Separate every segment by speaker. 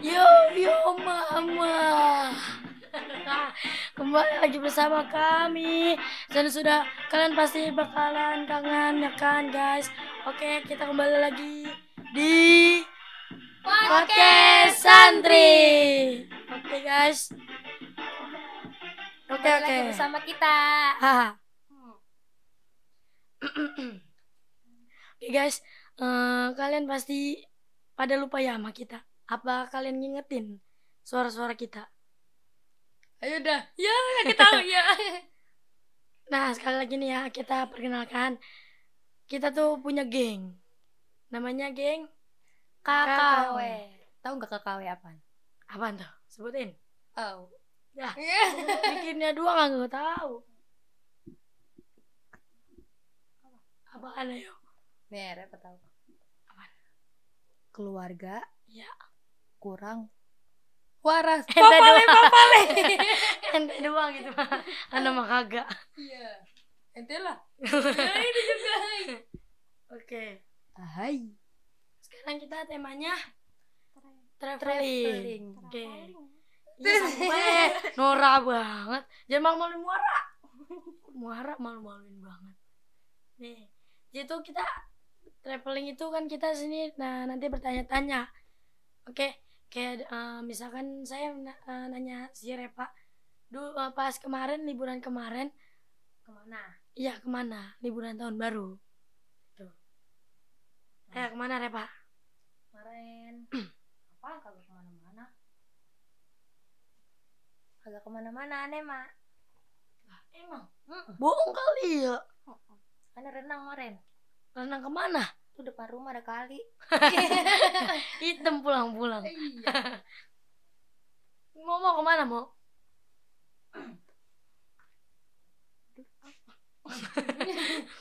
Speaker 1: Yo yo mama. Kembali lagi bersama kami dan sudah kalian pasti bakalan kangen ya kan guys. Oke kita kembali lagi di podcast santri. Oke guys. Oke oke.
Speaker 2: lagi bersama kita.
Speaker 1: Oke guys, eh, kalian pasti pada lupa ya sama kita. Apa kalian ngingetin suara-suara kita?
Speaker 2: Ayo dah. Ya, kita tahu ya.
Speaker 1: Nah, sekali lagi nih ya, kita perkenalkan. Kita tuh punya geng. Namanya geng
Speaker 2: KKW. Tahu nggak KKW apa?
Speaker 1: apaan tuh? Sebutin.
Speaker 2: Oh.
Speaker 1: Ya, bikinnya dua nggak tahu. Apaan ayo?
Speaker 2: Nih, apa tahu?
Speaker 1: Apaan?
Speaker 2: Keluarga
Speaker 1: Ya,
Speaker 2: kurang waras.
Speaker 1: Ente
Speaker 2: Papale,
Speaker 1: doang.
Speaker 2: papale.
Speaker 1: ente doang gitu mah. Anda mah kagak.
Speaker 2: Iya. Ente lah. Ya, ini juga.
Speaker 1: Oke.
Speaker 2: Hai.
Speaker 1: Sekarang kita temanya traveling.
Speaker 2: Traveling.
Speaker 1: Oke. Iya Nora banget. Jangan malu-maluin muara. Muara malu-maluin banget. Nih, jadi tuh kita traveling itu kan kita sini nah nanti bertanya-tanya. Oke, kayak eh, misalkan saya na- eh, nanya si Repa, dulu eh, pas kemarin liburan kemarin,
Speaker 2: Ke mana?
Speaker 1: iya ke mana? Liburan tahun baru. Tuh. Eh ke mana Repa?
Speaker 2: Kemarin. apa? Kagak ke mana-mana. Kagak ke mana-mana, aneh mak.
Speaker 1: Emang bohong kali ya.
Speaker 2: Kan renang kemarin.
Speaker 1: Renang ke mana?
Speaker 2: Tuh depan rumah ada kali.
Speaker 1: Hitam pulang-pulang.
Speaker 2: Iya.
Speaker 1: Mau mau ke mana mau?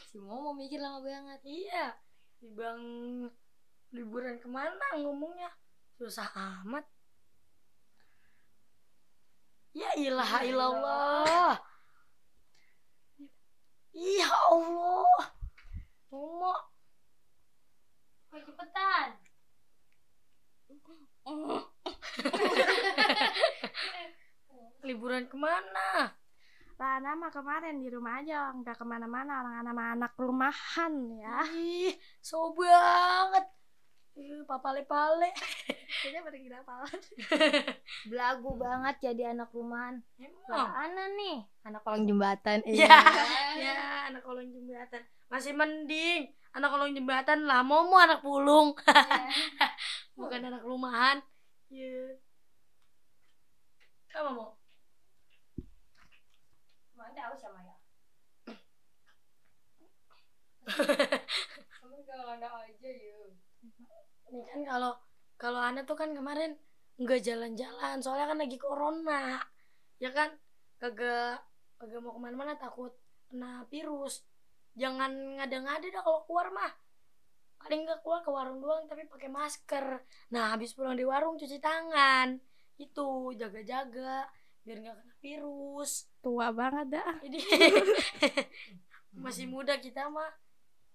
Speaker 2: si Momo mikir lama banget.
Speaker 1: Iya. Di bang liburan ke mana ngomongnya? Susah amat. Ya ilah
Speaker 2: Ya
Speaker 1: ilallah. Ya Allah. Momo.
Speaker 2: Ayo cepetan.
Speaker 1: Ke mana?
Speaker 3: Lana mah kemarin di rumah aja nggak ke mana-mana orang anak-anak rumahan ya.
Speaker 1: Ih, so banget. Ih, papale-pale.
Speaker 3: Kayaknya pada gila pala.
Speaker 2: Belagu banget jadi anak rumahan.
Speaker 1: Emang.
Speaker 2: Lah, Ana nih, anak kolong jembatan.
Speaker 1: Ya, ya anak kolong jembatan. Masih mending anak kolong jembatan lah. Momo anak pulung, bukan anak rumahan. Iya. Kamu mau?
Speaker 2: Mana tahu sama ya? Kamu kalau ada aja ya.
Speaker 1: Ini kan kalau kalau Ana tuh kan kemarin nggak jalan-jalan, soalnya kan lagi corona, ya kan? Kagak kagak mau ke mana-mana takut kena virus. Jangan ngada-ngada dah kalau keluar mah. Paling nggak keluar ke warung doang tapi pakai masker. Nah habis pulang di warung cuci tangan. Itu jaga-jaga biar nggak kena virus.
Speaker 3: Tua banget dah.
Speaker 1: Jadi masih muda kita mah.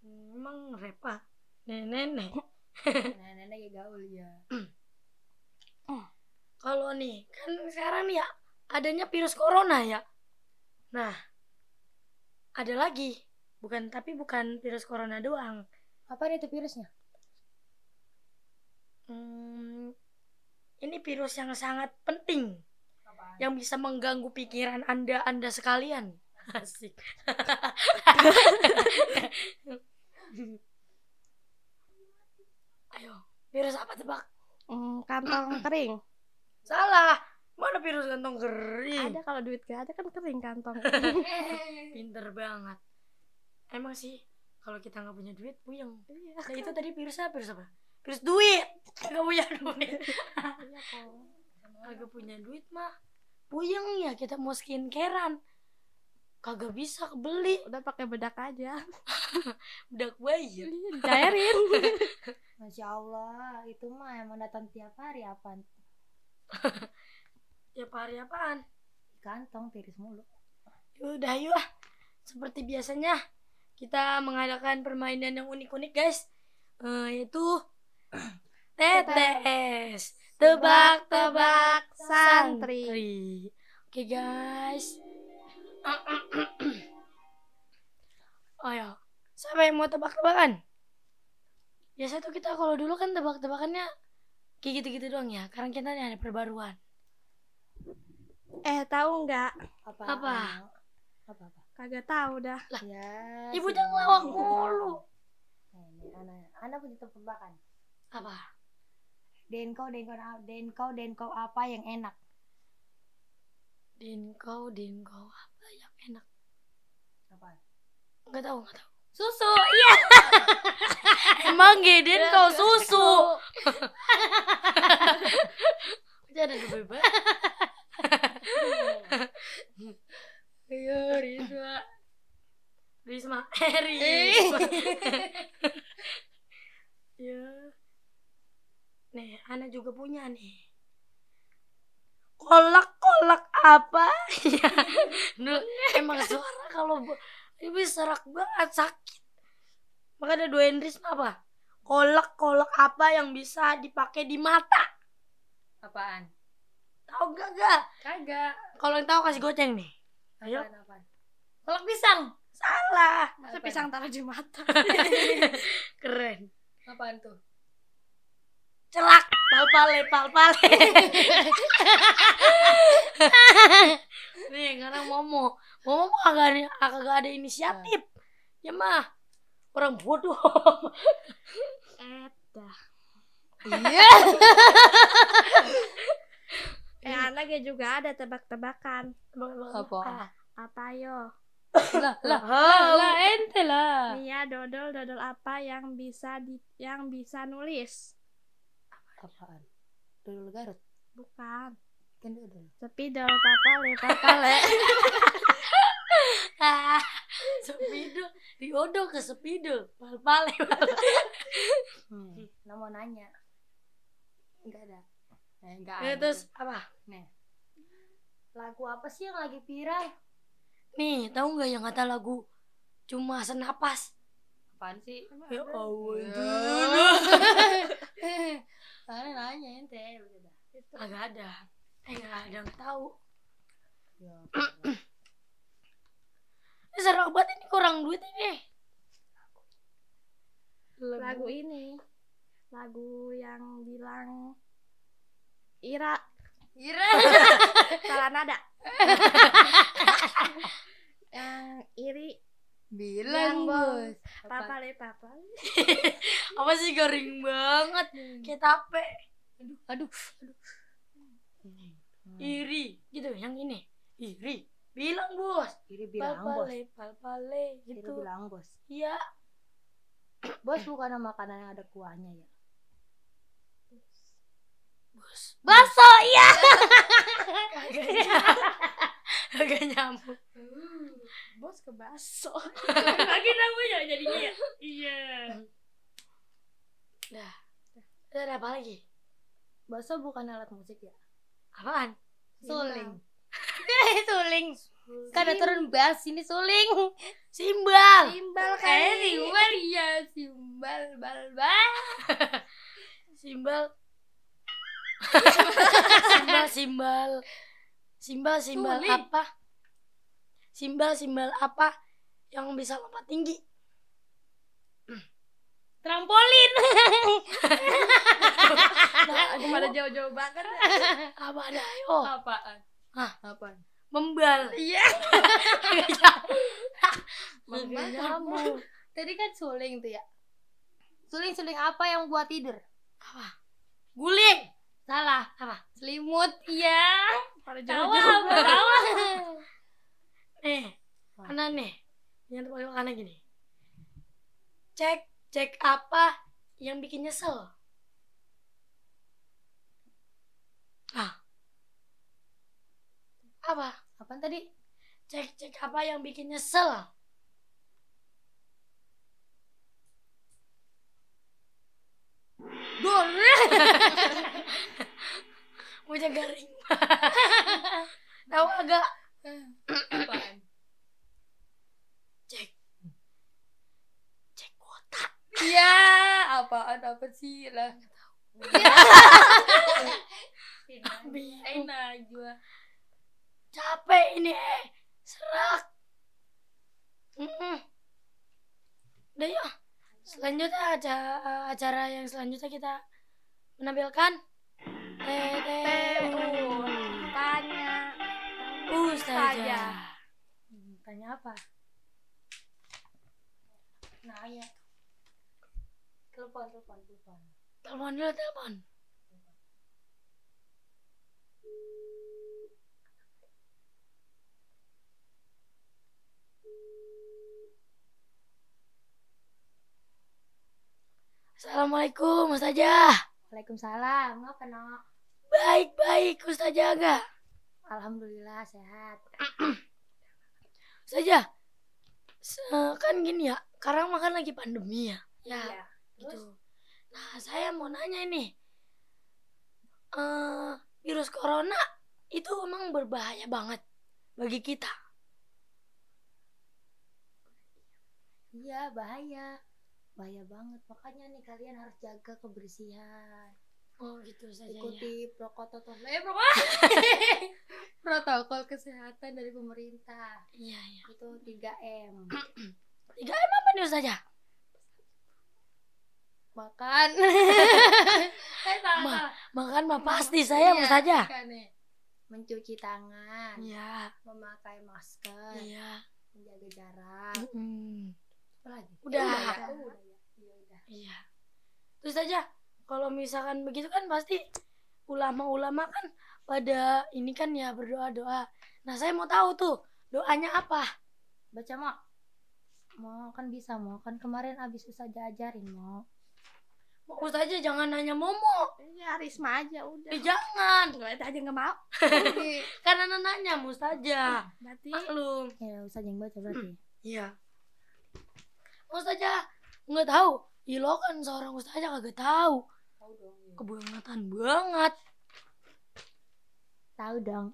Speaker 1: Emang repa. Nenek-nenek.
Speaker 2: Nenek-nenek ya gaul ya.
Speaker 1: Kalau nih, kan sekarang nih ya adanya virus corona ya. Nah, ada lagi. Bukan tapi bukan virus corona doang.
Speaker 2: Apa itu virusnya?
Speaker 1: Hmm, ini virus yang sangat penting? Yang bisa mengganggu pikiran Anda Anda sekalian. Asik. Ayo, virus apa tebak?
Speaker 3: Hmm, kantong kering.
Speaker 1: Salah. Mana virus kantong kering?
Speaker 3: Ada kalau duit gak ada kan kering kantong.
Speaker 1: Pinter banget. Emang sih kalau kita nggak punya duit puyeng.
Speaker 3: Iya.
Speaker 1: Nah itu tadi virus apa? Virus apa? Virus duit. Nggak punya duit.
Speaker 3: Iya.
Speaker 1: Kagak punya duit mah puyeng ya kita mau skincarean. Kagak bisa kebeli.
Speaker 3: Udah pakai bedak aja.
Speaker 1: Udah bayar.
Speaker 3: Iya, dicairin.
Speaker 2: Masya Allah, itu mah emang datang tiap hari apa?
Speaker 1: Tiap hari apaan?
Speaker 2: Kantong virus mulu.
Speaker 1: Yaudah yuk. Seperti biasanya kita mengadakan permainan yang unik-unik guys. Eh, yaitu TTS
Speaker 3: Tebak-tebak santri.
Speaker 1: Oke guys. oh ya, siapa yang mau tebak-tebakan? Biasa tuh kita kalau dulu kan tebak-tebakannya kayak gitu-gitu doang ya. Sekarang kita ada perbaruan.
Speaker 3: Eh, tahu nggak?
Speaker 2: Apa?
Speaker 1: Apa?
Speaker 2: Apa apa?
Speaker 3: Kagak tahu dah.
Speaker 2: Ya.
Speaker 1: Ibu jangan lawak mulu.
Speaker 2: Nih, nih, Ana, Ana punya tebakan.
Speaker 1: Apa?
Speaker 2: Denko, denko, denko, denko apa yang enak?
Speaker 1: Dinkau, dinkau apa yang enak?
Speaker 2: Apa?
Speaker 1: Enggak tahu, enggak tahu.
Speaker 2: Susu. Iya.
Speaker 1: Emang gede kau susu. Udah ada bebek. Ayo Risma. Risma. Eh, Risma. ya. Nih, Ana juga punya nih. Kolak-kolak apa? ya. Emang suara kalau bu- ibu serak banget sakit. Maka ada dua Risma apa? Kolak-kolak apa yang bisa dipakai di mata?
Speaker 2: Apaan?
Speaker 1: Tahu gak gak?
Speaker 2: Kagak.
Speaker 1: Kalau yang tahu kasih goceng nih. Ayo.
Speaker 2: Apaan, apaan? Kolak pisang.
Speaker 1: Salah.
Speaker 3: Masa pisang taruh di mata.
Speaker 1: Keren.
Speaker 2: Apaan tuh?
Speaker 1: Celak. Palpale, palpale. nih, sekarang Momo. Momo mah agak ada, agak ada inisiatif. Ya mah. Orang bodoh.
Speaker 3: Eh, dah.
Speaker 2: Iya.
Speaker 3: Eh, anaknya juga ada tebak-tebakan.
Speaker 2: Apa?
Speaker 1: Ah.
Speaker 3: Apa yo?
Speaker 2: lah, lah,
Speaker 1: Lah,
Speaker 2: ente lah.
Speaker 3: Nih ya, dodol dodol apa yang bisa di yang bisa nulis?
Speaker 2: Apaan? Dodol Garut.
Speaker 3: Bukan.
Speaker 2: Kan dodol.
Speaker 3: Sepidol papale papale.
Speaker 1: Ah, sepidol diodong ke sepidol pal-pale
Speaker 2: Hmm. Nah, mau nanya. Enggak ada. Eh, enggak
Speaker 1: Ya,
Speaker 2: ada.
Speaker 1: terus apa
Speaker 2: Nih. Lagu apa sih yang lagi viral?
Speaker 1: nih tahu nggak yang kata lagu cuma senapas
Speaker 2: Apaan sih?
Speaker 1: ya Allah
Speaker 2: Karena nanya ente. Udah.
Speaker 1: agak ada eh nggak ada nggak tahu
Speaker 2: Ya,
Speaker 1: ini serak banget ini kurang duit ini
Speaker 3: Lagu ini. Lagu yang bilang Ira
Speaker 2: Ira.
Speaker 3: salah nada. yang iri
Speaker 2: Bilang, Bos. Apa?
Speaker 3: papale papale.
Speaker 1: apa sih garing banget kayak tape
Speaker 2: Aduh, aduh. Hmm.
Speaker 1: iri gitu yang ini iri bilang bos
Speaker 2: Iri bilang, Bos.
Speaker 1: pal-pale pal-pale
Speaker 2: Iri
Speaker 1: gitu
Speaker 2: bilang, Bos.
Speaker 1: iya
Speaker 2: Bos bukan makanan yang ada kuahnya ya.
Speaker 1: bos
Speaker 2: Bakso, iya.
Speaker 1: agak nyambung agak nyambung
Speaker 3: Bos ke baso.
Speaker 1: lagi namanya jadinya ya iya dah Udah ada apa lagi
Speaker 2: Bakso bukan alat musik ya.
Speaker 1: apaan
Speaker 2: Suling. suling. Kan ada turun bass ini suling.
Speaker 1: simbal
Speaker 3: Timbal
Speaker 2: Eh,
Speaker 3: kali.
Speaker 2: simbal iya, simbal bal bal.
Speaker 1: simbal simbal simbal simbal simbal apa simbal simbal apa yang bisa lompat tinggi
Speaker 2: Trampolin.
Speaker 1: nah,
Speaker 3: Aku pada jauh-jauh banget.
Speaker 1: apa ada ayo
Speaker 2: Apaan?
Speaker 1: Hah?
Speaker 2: Apaan?
Speaker 1: membal
Speaker 2: Iya.
Speaker 1: Agak nyambung.
Speaker 2: Tadi kan suling tuh ya. Suling-suling apa yang buat tidur?
Speaker 1: apa guling
Speaker 2: Salah.
Speaker 1: apa
Speaker 2: Selimut. Iya.
Speaker 3: Pada
Speaker 2: Tawa,
Speaker 3: jauh-jauh.
Speaker 2: tawa.
Speaker 1: nih kanan nih yang pakai kanan gini cek cek apa yang bikin nyesel? ah apa?
Speaker 2: Apaan tadi?
Speaker 1: cek cek apa yang bikin nyesel?
Speaker 2: Dur.
Speaker 1: mau garing tahu agak
Speaker 2: Apaan?
Speaker 1: cek cek kuota
Speaker 2: Iya, apaan apa sih lah?
Speaker 1: Sibuk.
Speaker 3: Najwa.
Speaker 1: Capek ini eh. Serak. Mm-mm. Udah yuk. Selanjutnya acara, acara yang selanjutnya kita menampilkan TTU.
Speaker 3: Tanya.
Speaker 1: Ustazah.
Speaker 2: Hmm, Tanya apa? Nanya. Telepon, telepon, telepon.
Speaker 1: Telepon dulu, telepon. Assalamualaikum Ustazah.
Speaker 2: Waalaikumsalam. Ngapa, no?
Speaker 1: Baik-baik Ustazah agak.
Speaker 2: Alhamdulillah sehat.
Speaker 1: Ustazah. se- Kan gini ya, sekarang makan lagi pandemi ya. Ya,
Speaker 2: Iya.
Speaker 1: gitu. Nah, saya mau nanya ini. eh virus corona itu emang berbahaya banget bagi kita.
Speaker 2: Iya, bahaya. Bahaya banget. Makanya nih kalian harus jaga kebersihan.
Speaker 1: Oh, gitu saja ya.
Speaker 2: Ikuti protokol eh, protokol protokol kesehatan dari pemerintah.
Speaker 1: Iya, iya.
Speaker 2: Itu 3M.
Speaker 1: Tiga M apa nih Ustazah?
Speaker 2: Makan. eh, salah,
Speaker 1: Ma-
Speaker 2: salah.
Speaker 1: Makan mah pasti saya
Speaker 2: Iya, nih. Mencuci tangan,
Speaker 1: Iya,
Speaker 2: memakai masker,
Speaker 1: iya.
Speaker 2: menjaga jarak.
Speaker 1: Mm-mm.
Speaker 2: Apa lagi?
Speaker 1: Udah.
Speaker 2: Ya? Udah ya. Iya, udah.
Speaker 1: Iya. Terus aja kalau misalkan begitu kan pasti ulama-ulama kan pada ini kan ya berdoa-doa. Nah, saya mau tahu tuh doanya apa?
Speaker 2: Baca mau. Mau kan bisa mau kan kemarin abis usah ajarin mau.
Speaker 1: Mau aja jangan nanya Momo.
Speaker 3: Iya, Risma aja udah.
Speaker 1: Eh, jangan.
Speaker 3: Enggak aja nggak mau.
Speaker 1: Karena nanya Mustaja.
Speaker 3: Berarti
Speaker 1: Maklum.
Speaker 2: Ya usah yang baca berarti.
Speaker 1: Iya. Mustaja nggak tahu. Ilo kan seorang Mustaja kagak tahu.
Speaker 2: Tahu dong.
Speaker 1: Kebangetan banget.
Speaker 2: Tahu dong.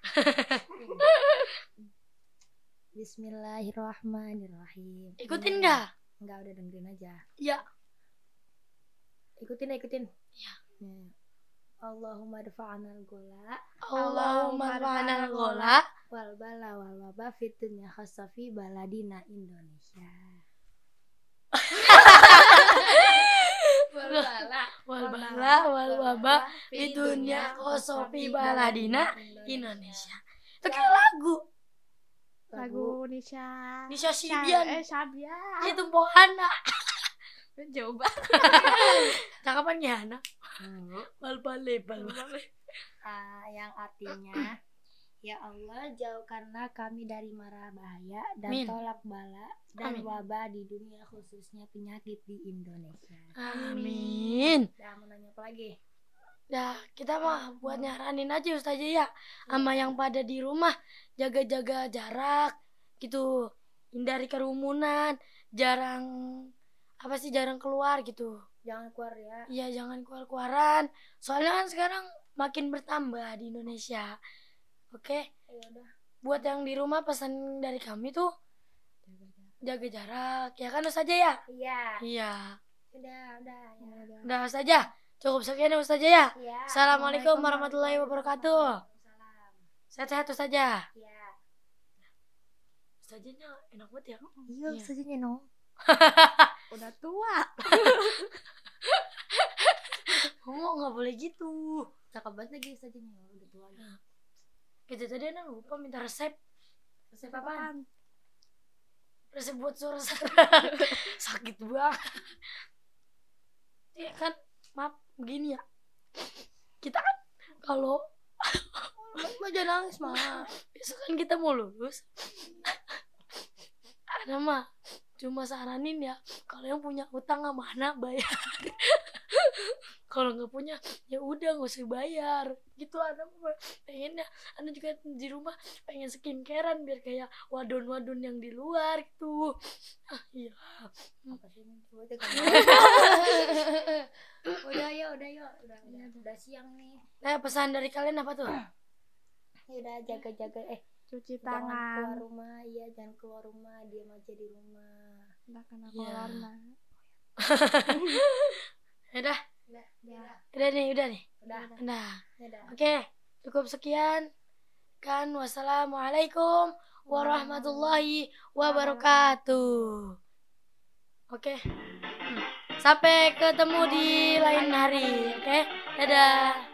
Speaker 2: Bismillahirrahmanirrahim.
Speaker 1: Ikutin nggak?
Speaker 2: Enggak udah dengerin aja.
Speaker 1: Iya.
Speaker 2: Ikutin ikutin.
Speaker 1: Iya.
Speaker 2: Nah. Allahumma dfa'anal gola
Speaker 1: Allahumma fa'anal gola.
Speaker 2: wal bala wal wabah fit dunya khassa fi baladina Indonesia. wal bala
Speaker 1: Wal bala wal wabah fi dunya kosofi baladina Indonesia. Itu kayak lagu.
Speaker 3: lagu Nisha.
Speaker 1: Nisha Sibian.
Speaker 3: Eh, Sabia.
Speaker 1: Itu Pohana.
Speaker 3: Coba.
Speaker 1: Cakapan Hana.
Speaker 2: Hmm.
Speaker 1: Bal bale bal bale.
Speaker 2: Ah, yang artinya Ya Allah jauhkanlah kami dari mara bahaya dan
Speaker 1: Amin.
Speaker 2: tolak bala dan
Speaker 1: Amin.
Speaker 2: wabah di dunia khususnya penyakit di Indonesia.
Speaker 1: Amin.
Speaker 2: Dah mau nanya apa lagi?
Speaker 1: Nah, kita mah buat nyaranin aja Ustazah ya. Sama yang pada di rumah jaga-jaga jarak gitu. Hindari kerumunan, jarang apa sih jarang keluar gitu.
Speaker 2: Jangan keluar ya.
Speaker 1: Iya, jangan keluar-keluaran. Soalnya kan sekarang makin bertambah di Indonesia. Oke,
Speaker 2: Ya udah.
Speaker 1: buat yang di rumah pesan dari kami tuh jaga jarak. Ya kan Ustazah ya?
Speaker 2: Iya.
Speaker 1: Iya.
Speaker 2: Udah, udah ya.
Speaker 1: Udah Ustazah. Cukup sekian ya Ustazah ya.
Speaker 2: Iya.
Speaker 1: Assalamualaikum warahmatullahi wabarakatuh.
Speaker 2: Waalaikumsalam.
Speaker 1: Sehat-sehat Ustazah.
Speaker 2: Iya.
Speaker 1: Ustazahnya enak banget ya.
Speaker 2: Iya,
Speaker 1: Iya.
Speaker 2: saja no.
Speaker 3: Udah tua.
Speaker 1: Ngomong nggak boleh gitu.
Speaker 2: Cakep banget lagi sajanya udah tua.
Speaker 1: Kita tadi anak lupa minta resep.
Speaker 2: Resep apa?
Speaker 1: Resep buat suara sakit banget. Iya kan, maaf begini ya. Kita kan kalau
Speaker 2: Mau jangan nangis mah.
Speaker 1: besok kan kita mau lulus. Ada mah cuma saranin ya kalau yang punya utang sama anak bayar kalau nggak punya ya udah nggak usah bayar gitu anak pengennya. Anak juga di rumah pengen skincarean biar kayak wadon-wadon yang di luar gitu. Ah iya.
Speaker 2: Apa sih udah ya, udah ya, udah, udah, udah. siang nih.
Speaker 1: nah pesan dari kalian apa tuh?
Speaker 2: Ya udah jaga-jaga eh
Speaker 3: Cuci
Speaker 2: jangan keluar
Speaker 3: tangan.
Speaker 2: rumah, iya jangan keluar rumah, diam aja di rumah.
Speaker 3: Udah kena
Speaker 1: Iya.
Speaker 3: corona.
Speaker 1: ya udah
Speaker 2: Udah, udah.
Speaker 1: udah nih udah nih
Speaker 2: Udah.
Speaker 1: Nah, oke, cukup sekian. Kan wassalamualaikum warahmatullahi wabarakatuh. Oke. Hmm. Sampai ketemu di lain hari, oke? Dadah.